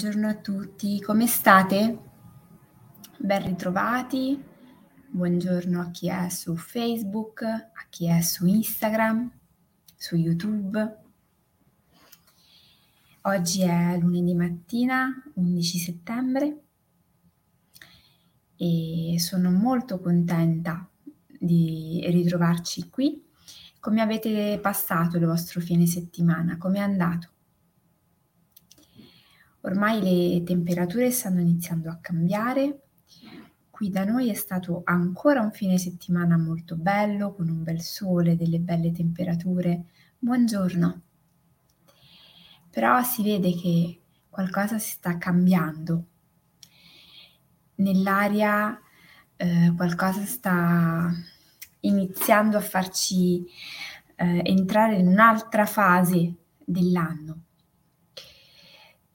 Buongiorno a tutti, come state? Ben ritrovati. Buongiorno a chi è su Facebook, a chi è su Instagram, su YouTube. Oggi è lunedì mattina, 11 settembre e sono molto contenta di ritrovarci qui. Come avete passato il vostro fine settimana? Come è andato? Ormai le temperature stanno iniziando a cambiare. Qui da noi è stato ancora un fine settimana molto bello, con un bel sole, delle belle temperature. Buongiorno. Però si vede che qualcosa si sta cambiando. Nell'aria eh, qualcosa sta iniziando a farci eh, entrare in un'altra fase dell'anno.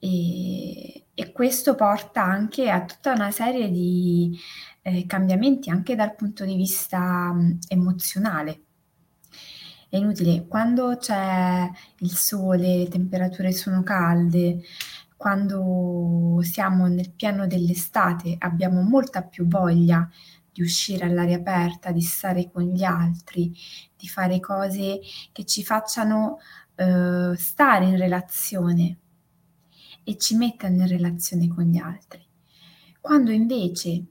E, e questo porta anche a tutta una serie di eh, cambiamenti anche dal punto di vista mh, emozionale. È inutile, quando c'è il sole, le temperature sono calde, quando siamo nel piano dell'estate abbiamo molta più voglia di uscire all'aria aperta, di stare con gli altri, di fare cose che ci facciano eh, stare in relazione e ci mettano in relazione con gli altri. Quando invece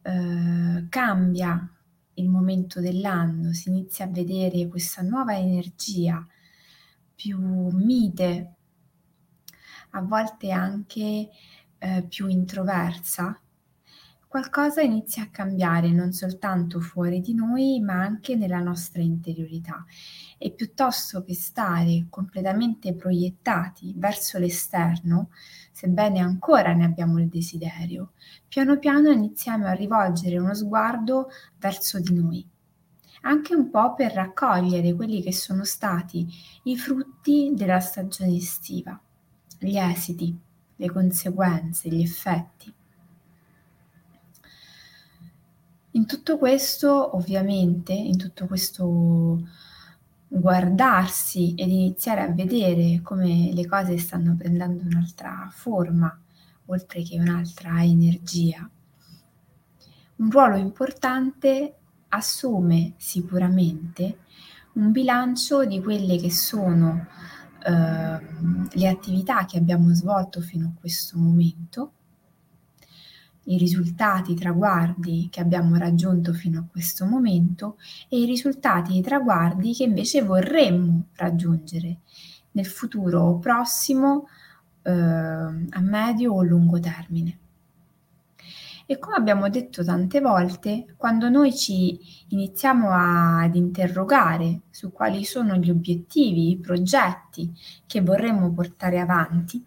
eh, cambia il momento dell'anno, si inizia a vedere questa nuova energia più mite, a volte anche eh, più introversa, qualcosa inizia a cambiare non soltanto fuori di noi, ma anche nella nostra interiorità. E piuttosto che stare completamente proiettati verso l'esterno, sebbene ancora ne abbiamo il desiderio, piano piano iniziamo a rivolgere uno sguardo verso di noi anche un po' per raccogliere quelli che sono stati i frutti della stagione estiva, gli esiti, le conseguenze, gli effetti. In tutto questo, ovviamente, in tutto questo guardarsi ed iniziare a vedere come le cose stanno prendendo un'altra forma, oltre che un'altra energia, un ruolo importante assume sicuramente un bilancio di quelle che sono eh, le attività che abbiamo svolto fino a questo momento i risultati, i traguardi che abbiamo raggiunto fino a questo momento e i risultati i traguardi che invece vorremmo raggiungere nel futuro prossimo, eh, a medio o lungo termine. E come abbiamo detto tante volte, quando noi ci iniziamo a, ad interrogare su quali sono gli obiettivi, i progetti che vorremmo portare avanti,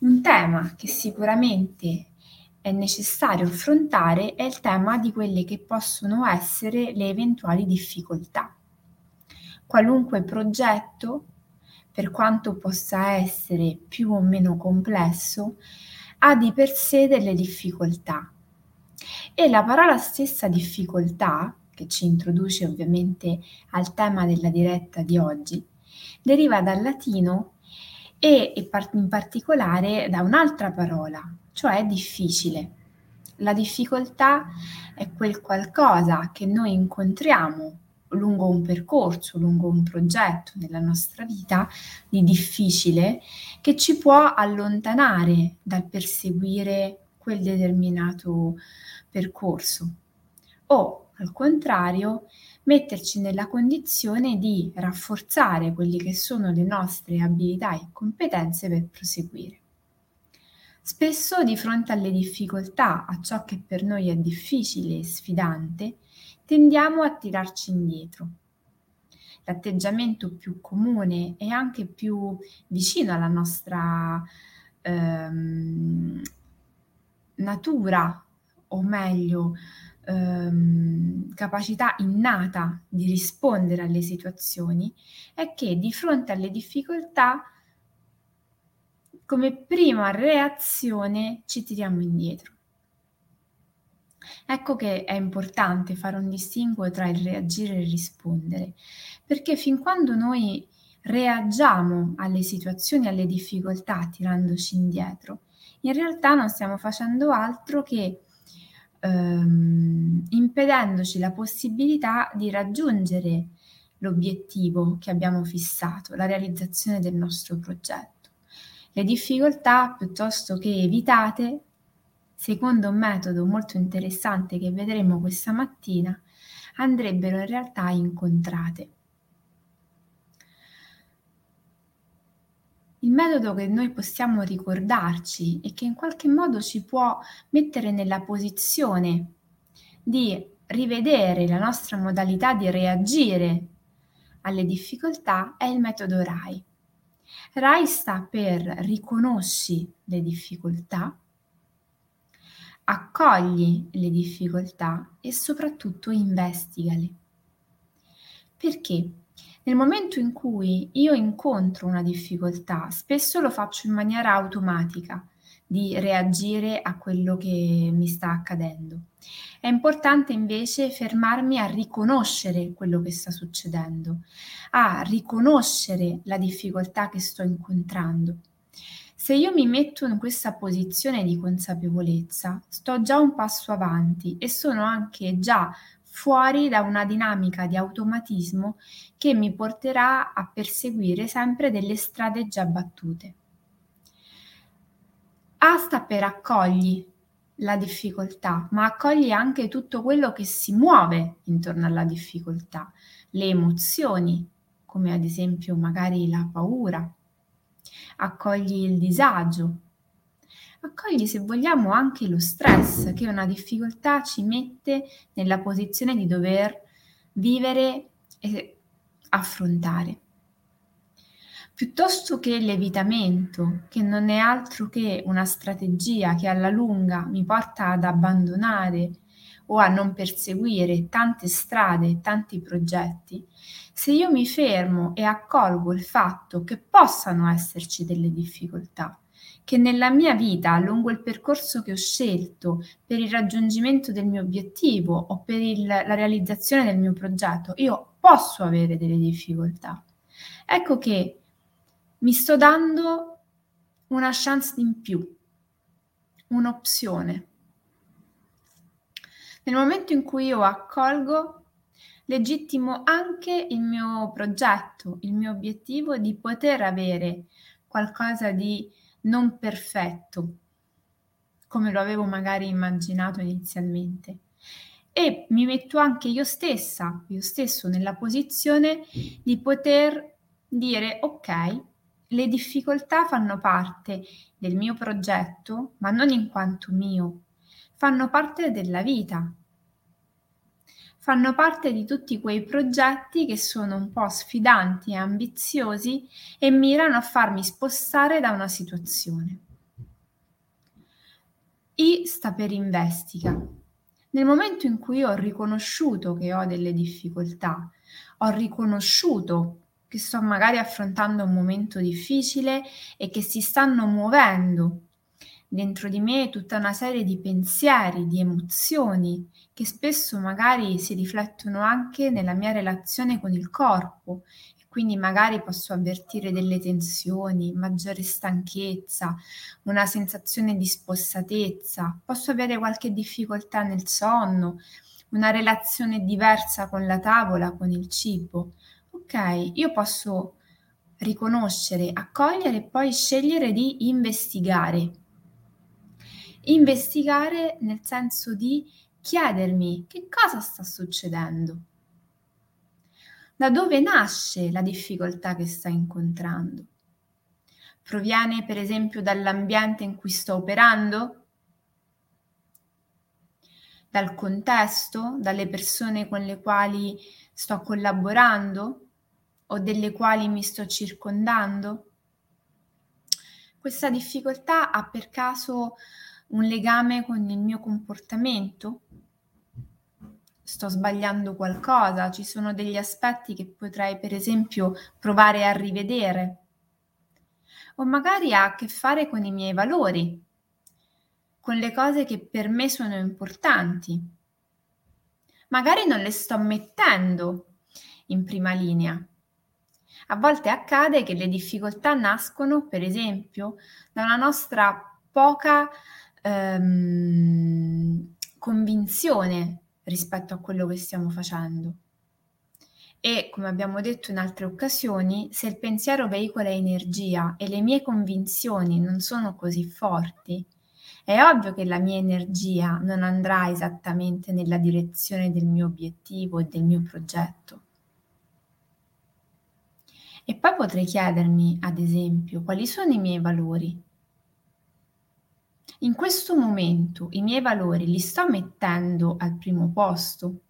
un tema che sicuramente è necessario affrontare è il tema di quelle che possono essere le eventuali difficoltà. Qualunque progetto, per quanto possa essere più o meno complesso, ha di per sé delle difficoltà. E la parola stessa difficoltà, che ci introduce ovviamente al tema della diretta di oggi, deriva dal latino e in particolare da un'altra parola, cioè difficile. La difficoltà è quel qualcosa che noi incontriamo lungo un percorso, lungo un progetto nella nostra vita di difficile che ci può allontanare dal perseguire quel determinato percorso o al contrario metterci nella condizione di rafforzare quelle che sono le nostre abilità e competenze per proseguire. Spesso di fronte alle difficoltà, a ciò che per noi è difficile e sfidante, tendiamo a tirarci indietro. L'atteggiamento più comune e anche più vicino alla nostra ehm, natura, o meglio, ehm, capacità innata di rispondere alle situazioni, è che di fronte alle difficoltà come prima reazione ci tiriamo indietro. Ecco che è importante fare un distinguo tra il reagire e il rispondere, perché fin quando noi reagiamo alle situazioni, alle difficoltà tirandoci indietro, in realtà non stiamo facendo altro che ehm, impedendoci la possibilità di raggiungere l'obiettivo che abbiamo fissato, la realizzazione del nostro progetto. Le difficoltà, piuttosto che evitate, secondo un metodo molto interessante che vedremo questa mattina, andrebbero in realtà incontrate. Il metodo che noi possiamo ricordarci e che in qualche modo ci può mettere nella posizione di rivedere la nostra modalità di reagire alle difficoltà è il metodo RAI. RAI sta per riconosci le difficoltà, accogli le difficoltà e soprattutto investigale. Perché? Nel momento in cui io incontro una difficoltà, spesso lo faccio in maniera automatica di reagire a quello che mi sta accadendo. È importante invece fermarmi a riconoscere quello che sta succedendo, a riconoscere la difficoltà che sto incontrando. Se io mi metto in questa posizione di consapevolezza, sto già un passo avanti e sono anche già fuori da una dinamica di automatismo che mi porterà a perseguire sempre delle strade già battute. A per accogli la difficoltà, ma accogli anche tutto quello che si muove intorno alla difficoltà, le emozioni, come ad esempio magari la paura, accogli il disagio, accogli se vogliamo anche lo stress che una difficoltà ci mette nella posizione di dover vivere e affrontare. Piuttosto che l'evitamento, che non è altro che una strategia che alla lunga mi porta ad abbandonare o a non perseguire tante strade, tanti progetti, se io mi fermo e accolgo il fatto che possano esserci delle difficoltà, che nella mia vita, lungo il percorso che ho scelto per il raggiungimento del mio obiettivo o per il, la realizzazione del mio progetto, io posso avere delle difficoltà. Ecco che mi sto dando una chance in più, un'opzione. Nel momento in cui io accolgo, legittimo anche il mio progetto, il mio obiettivo di poter avere qualcosa di non perfetto, come lo avevo magari immaginato inizialmente. E mi metto anche io stessa, io stesso, nella posizione di poter dire ok, le difficoltà fanno parte del mio progetto, ma non in quanto mio, fanno parte della vita. Fanno parte di tutti quei progetti che sono un po' sfidanti e ambiziosi e mirano a farmi spostare da una situazione. I sta per investiga. Nel momento in cui ho riconosciuto che ho delle difficoltà, ho riconosciuto che sto magari affrontando un momento difficile e che si stanno muovendo dentro di me tutta una serie di pensieri, di emozioni che spesso magari si riflettono anche nella mia relazione con il corpo quindi magari posso avvertire delle tensioni, maggiore stanchezza, una sensazione di spossatezza, posso avere qualche difficoltà nel sonno, una relazione diversa con la tavola, con il cibo ok, io posso riconoscere, accogliere e poi scegliere di investigare. Investigare nel senso di chiedermi che cosa sta succedendo. Da dove nasce la difficoltà che sta incontrando? Proviene per esempio dall'ambiente in cui sto operando? Dal contesto, dalle persone con le quali sto collaborando? o delle quali mi sto circondando? Questa difficoltà ha per caso un legame con il mio comportamento? Sto sbagliando qualcosa? Ci sono degli aspetti che potrei per esempio provare a rivedere? O magari ha a che fare con i miei valori, con le cose che per me sono importanti. Magari non le sto mettendo in prima linea A volte accade che le difficoltà nascono, per esempio, da una nostra poca ehm, convinzione rispetto a quello che stiamo facendo. E come abbiamo detto in altre occasioni, se il pensiero veicola energia e le mie convinzioni non sono così forti, è ovvio che la mia energia non andrà esattamente nella direzione del mio obiettivo e del mio progetto. E poi potrei chiedermi, ad esempio, quali sono i miei valori. In questo momento i miei valori li sto mettendo al primo posto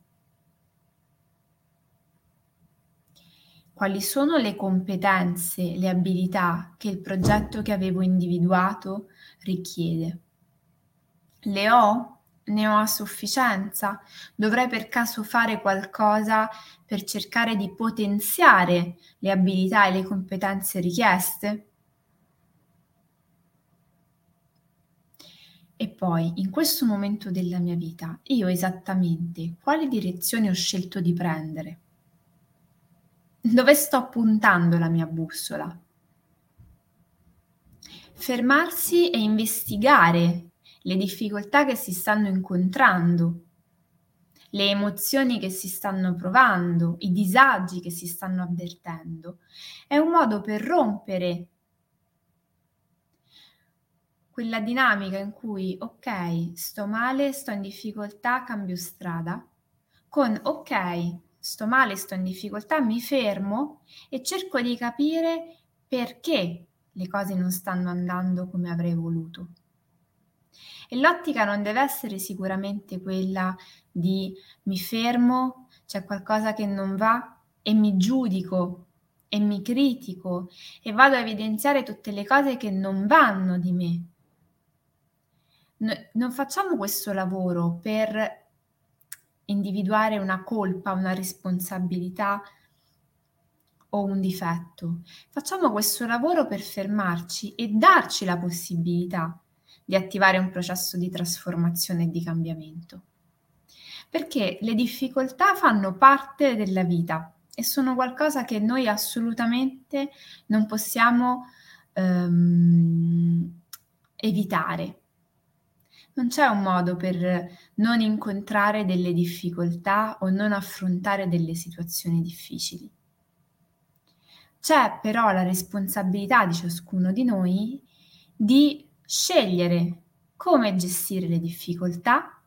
quali sono le competenze, le abilità che il progetto che avevo individuato richiede. Le ho? Ne ho a sufficienza? Dovrei per caso fare qualcosa per cercare di potenziare le abilità e le competenze richieste? E poi, in questo momento della mia vita, io esattamente quale direzione ho scelto di prendere? Dove sto puntando la mia bussola? Fermarsi e investigare le difficoltà che si stanno incontrando, le emozioni che si stanno provando, i disagi che si stanno avvertendo, è un modo per rompere quella dinamica in cui ok, sto male, sto in difficoltà, cambio strada, con ok, sto male, sto in difficoltà, mi fermo e cerco di capire perché le cose non stanno andando come avrei voluto. E l'ottica non deve essere sicuramente quella di mi fermo, c'è qualcosa che non va e mi giudico e mi critico e vado a evidenziare tutte le cose che non vanno di me. No, non facciamo questo lavoro per individuare una colpa, una responsabilità o un difetto. Facciamo questo lavoro per fermarci e darci la possibilità di attivare un processo di trasformazione e di cambiamento. Perché le difficoltà fanno parte della vita e sono qualcosa che noi assolutamente non possiamo ehm, evitare non c'è un modo per non incontrare delle difficoltà o non affrontare delle situazioni difficili. C'è però la responsabilità di ciascuno di noi di scegliere come gestire le difficoltà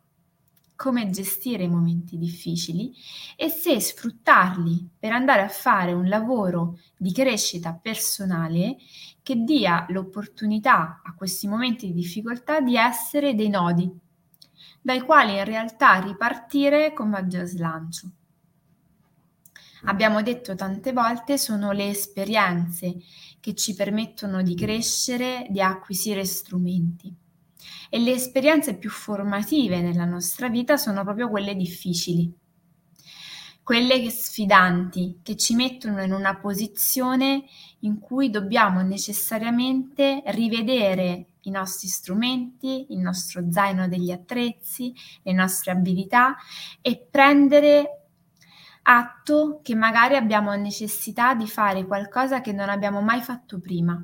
come gestire i momenti difficili e se sfruttarli per andare a fare un lavoro di crescita personale che dia l'opportunità a questi momenti di difficoltà di essere dei nodi dai quali in realtà ripartire con maggior slancio. Abbiamo detto tante volte sono le esperienze che ci permettono di crescere, di acquisire strumenti e le esperienze più formative nella nostra vita sono proprio quelle difficili, quelle sfidanti, che ci mettono in una posizione in cui dobbiamo necessariamente rivedere i nostri strumenti, il nostro zaino degli attrezzi, le nostre abilità e prendere atto che magari abbiamo necessità di fare qualcosa che non abbiamo mai fatto prima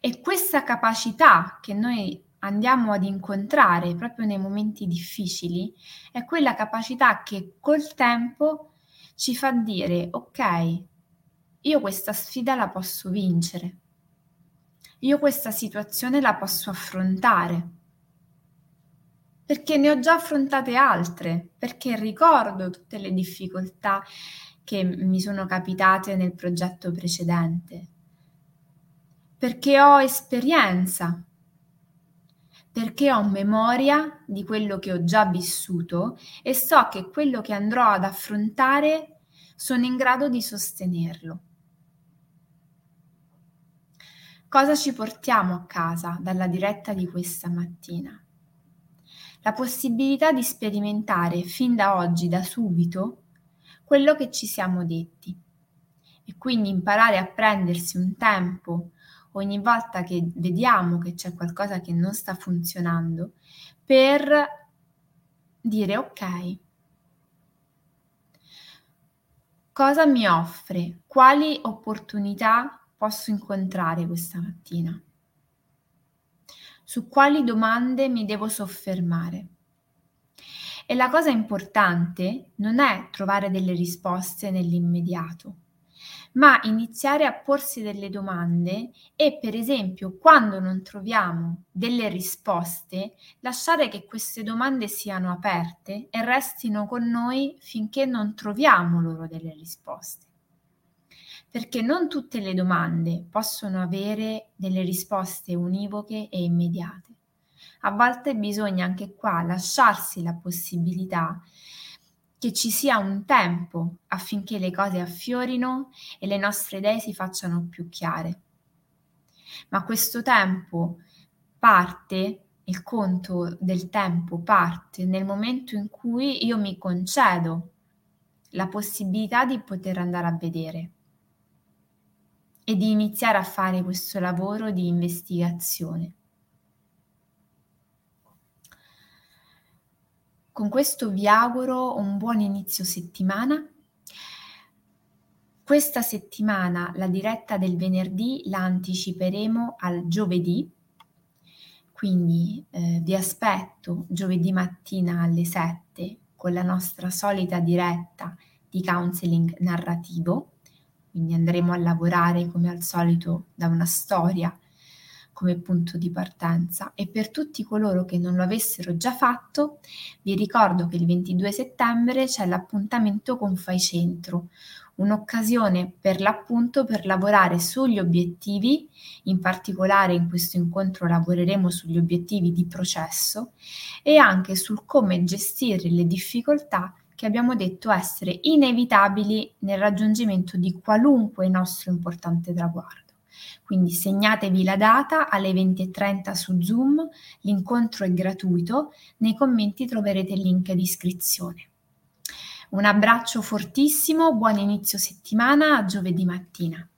e questa capacità che noi andiamo ad incontrare proprio nei momenti difficili è quella capacità che col tempo ci fa dire ok, io questa sfida la posso vincere, io questa situazione la posso affrontare, perché ne ho già affrontate altre, perché ricordo tutte le difficoltà che mi sono capitate nel progetto precedente perché ho esperienza, perché ho memoria di quello che ho già vissuto e so che quello che andrò ad affrontare sono in grado di sostenerlo. Cosa ci portiamo a casa dalla diretta di questa mattina? La possibilità di sperimentare fin da oggi, da subito, quello che ci siamo detti e quindi imparare a prendersi un tempo ogni volta che vediamo che c'è qualcosa che non sta funzionando, per dire ok, Cosa mi offre? Quali opportunità posso incontrare questa mattina? Su quali domande mi devo soffermare? E la cosa importante non è trovare delle risposte nell'immediato, ma iniziare a porsi delle domande e, per esempio, quando non troviamo delle risposte, lasciare che queste domande siano aperte e restino con noi finché non troviamo loro delle risposte. Perché non tutte le domande possono avere delle risposte univoche e immediate. A volte bisogna anche qua lasciarsi la possibilità che ci sia un tempo affinché le cose affiorino e le nostre idee si facciano più chiare. Ma questo tempo parte, il conto del tempo parte nel momento in cui io mi concedo la possibilità di poter andare a vedere e di iniziare a fare questo lavoro di investigazione. Con questo vi auguro un buon inizio settimana. Questa settimana la diretta del venerdì la anticiperemo al giovedì, quindi eh, vi aspetto giovedì mattina alle 7 con la nostra solita diretta di counseling narrativo, quindi andremo a lavorare come al solito da una storia come punto di partenza e per tutti coloro che non lo avessero già fatto vi ricordo che il 22 settembre c'è l'appuntamento con Fai Centro, un'occasione per l'appunto per lavorare sugli obiettivi, in particolare in questo incontro lavoreremo sugli obiettivi di processo e anche sul come gestire le difficoltà che abbiamo detto essere inevitabili nel raggiungimento di qualunque nostro importante traguardo. Quindi segnatevi la data alle 20.30 su Zoom, l'incontro è gratuito, nei commenti troverete il link di iscrizione. Un abbraccio fortissimo, buon inizio settimana, a giovedì mattina.